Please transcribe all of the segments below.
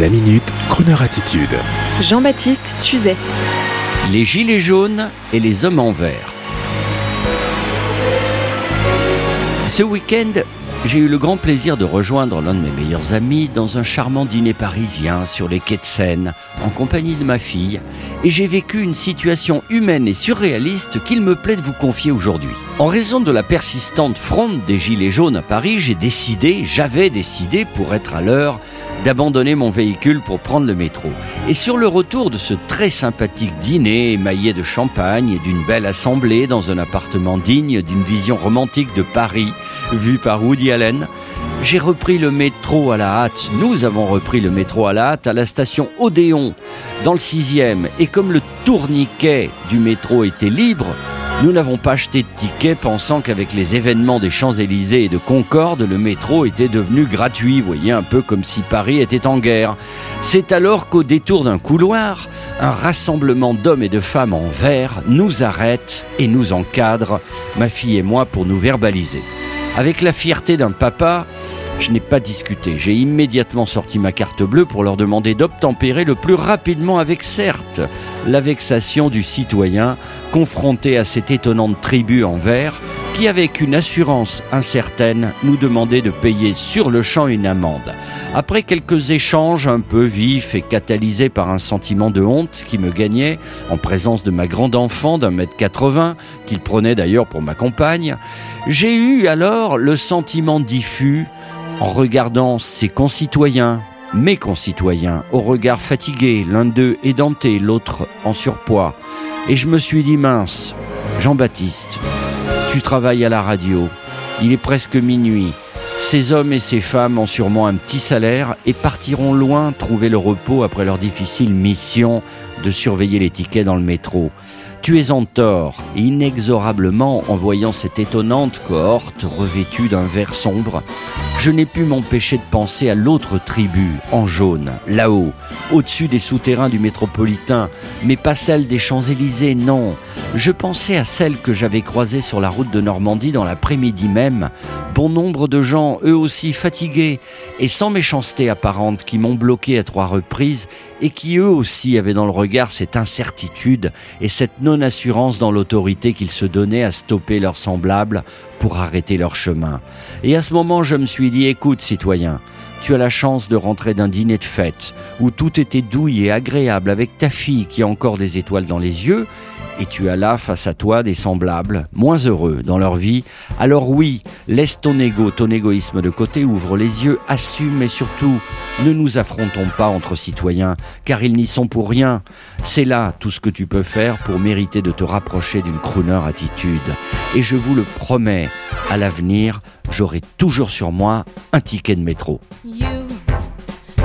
La minute, Kroneur attitude. Jean-Baptiste Tuzet. Les gilets jaunes et les hommes en vert. Ce week-end, j'ai eu le grand plaisir de rejoindre l'un de mes meilleurs amis dans un charmant dîner parisien sur les quais de Seine, en compagnie de ma fille, et j'ai vécu une situation humaine et surréaliste qu'il me plaît de vous confier aujourd'hui. En raison de la persistante fronde des Gilets jaunes à Paris, j'ai décidé, j'avais décidé, pour être à l'heure, d'abandonner mon véhicule pour prendre le métro. Et sur le retour de ce très sympathique dîner émaillé de champagne et d'une belle assemblée dans un appartement digne d'une vision romantique de Paris, vue par Woody Allen, j'ai repris le métro à la hâte. Nous avons repris le métro à la hâte à la station Odéon, dans le sixième. Et comme le tourniquet du métro était libre, nous n'avons pas acheté de ticket pensant qu'avec les événements des Champs-Élysées et de Concorde, le métro était devenu gratuit, voyez, un peu comme si Paris était en guerre. C'est alors qu'au détour d'un couloir, un rassemblement d'hommes et de femmes en vert nous arrête et nous encadre, ma fille et moi, pour nous verbaliser. Avec la fierté d'un papa, je n'ai pas discuté. J'ai immédiatement sorti ma carte bleue pour leur demander d'obtempérer le plus rapidement avec, certes, la vexation du citoyen confronté à cette étonnante tribu en verre qui, avec une assurance incertaine, nous demandait de payer sur le champ une amende. Après quelques échanges un peu vifs et catalysés par un sentiment de honte qui me gagnait, en présence de ma grande enfant d'un mètre 80, qu'il prenait d'ailleurs pour ma compagne, j'ai eu alors le sentiment diffus en regardant ses concitoyens, mes concitoyens, au regard fatigué, l'un d'eux édenté, l'autre en surpoids. Et je me suis dit, mince, Jean-Baptiste, tu travailles à la radio, il est presque minuit. Ces hommes et ces femmes ont sûrement un petit salaire et partiront loin trouver le repos après leur difficile mission de surveiller les tickets dans le métro. Tu es en tort, et inexorablement, en voyant cette étonnante cohorte revêtue d'un vert sombre, je n'ai pu m'empêcher de penser à l'autre tribu, en jaune, là-haut, au-dessus des souterrains du métropolitain, mais pas celle des Champs-Élysées, non. Je pensais à celle que j'avais croisée sur la route de Normandie dans l'après-midi même, bon nombre de gens, eux aussi fatigués, et sans méchanceté apparente, qui m'ont bloqué à trois reprises, et qui eux aussi avaient dans le regard cette incertitude et cette non-assurance dans l'autorité qu'ils se donnaient à stopper leurs semblables pour arrêter leur chemin. Et à ce moment, je me suis dit, écoute, citoyen, tu as la chance de rentrer d'un dîner de fête où tout était douille et agréable avec ta fille qui a encore des étoiles dans les yeux et tu as là face à toi des semblables, moins heureux dans leur vie, alors oui, laisse ton ego, ton égoïsme de côté, ouvre les yeux, assume et surtout, ne nous affrontons pas entre citoyens, car ils n'y sont pour rien. C'est là tout ce que tu peux faire pour mériter de te rapprocher d'une crooner attitude. Et je vous le promets, à l'avenir, j'aurai toujours sur moi un ticket de métro. You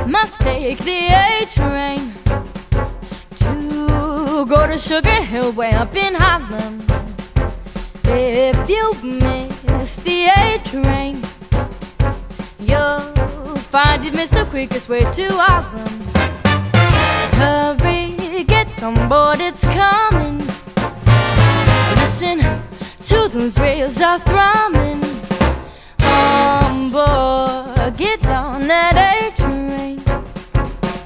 must take the A train. go to Sugar Hill way up in Harlem. If you miss the A train, you'll find it miss the quickest way to Harlem. Hurry, get on board, it's coming. Listen to those rails are thrumming. On board, get on that A train.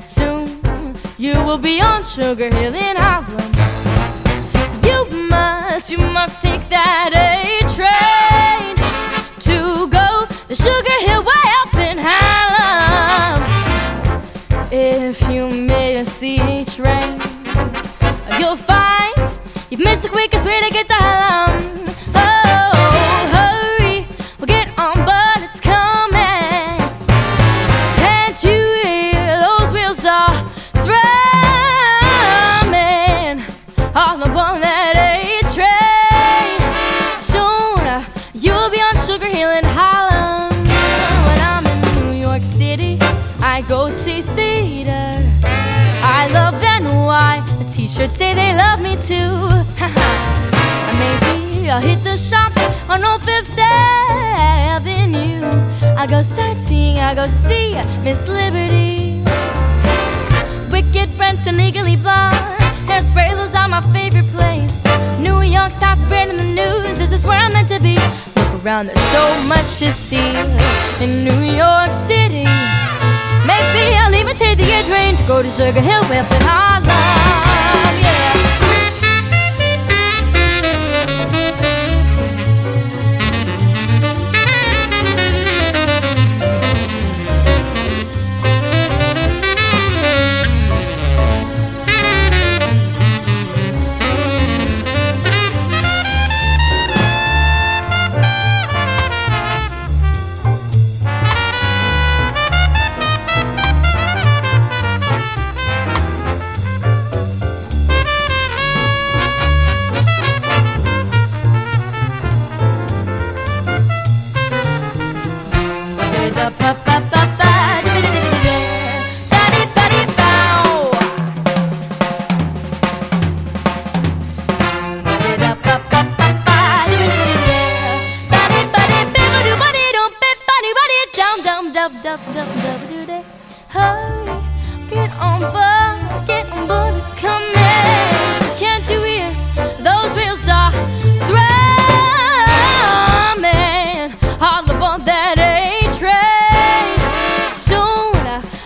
Soon you will be on Sugar Hill in Harlem. You must, you must take that A train to go to Sugar Hill way up in Harlem. If you miss the train, you'll find you've missed the quickest way to get to go see theater. I love NY. The t-shirts say they love me too. Maybe I'll hit the shops on Old Fifth Avenue. I go sightseeing, I go see Miss Liberty. Around, there's so much to see in New York City. Maybe I'll even take the air train to go to Sugar Hill it Harlem.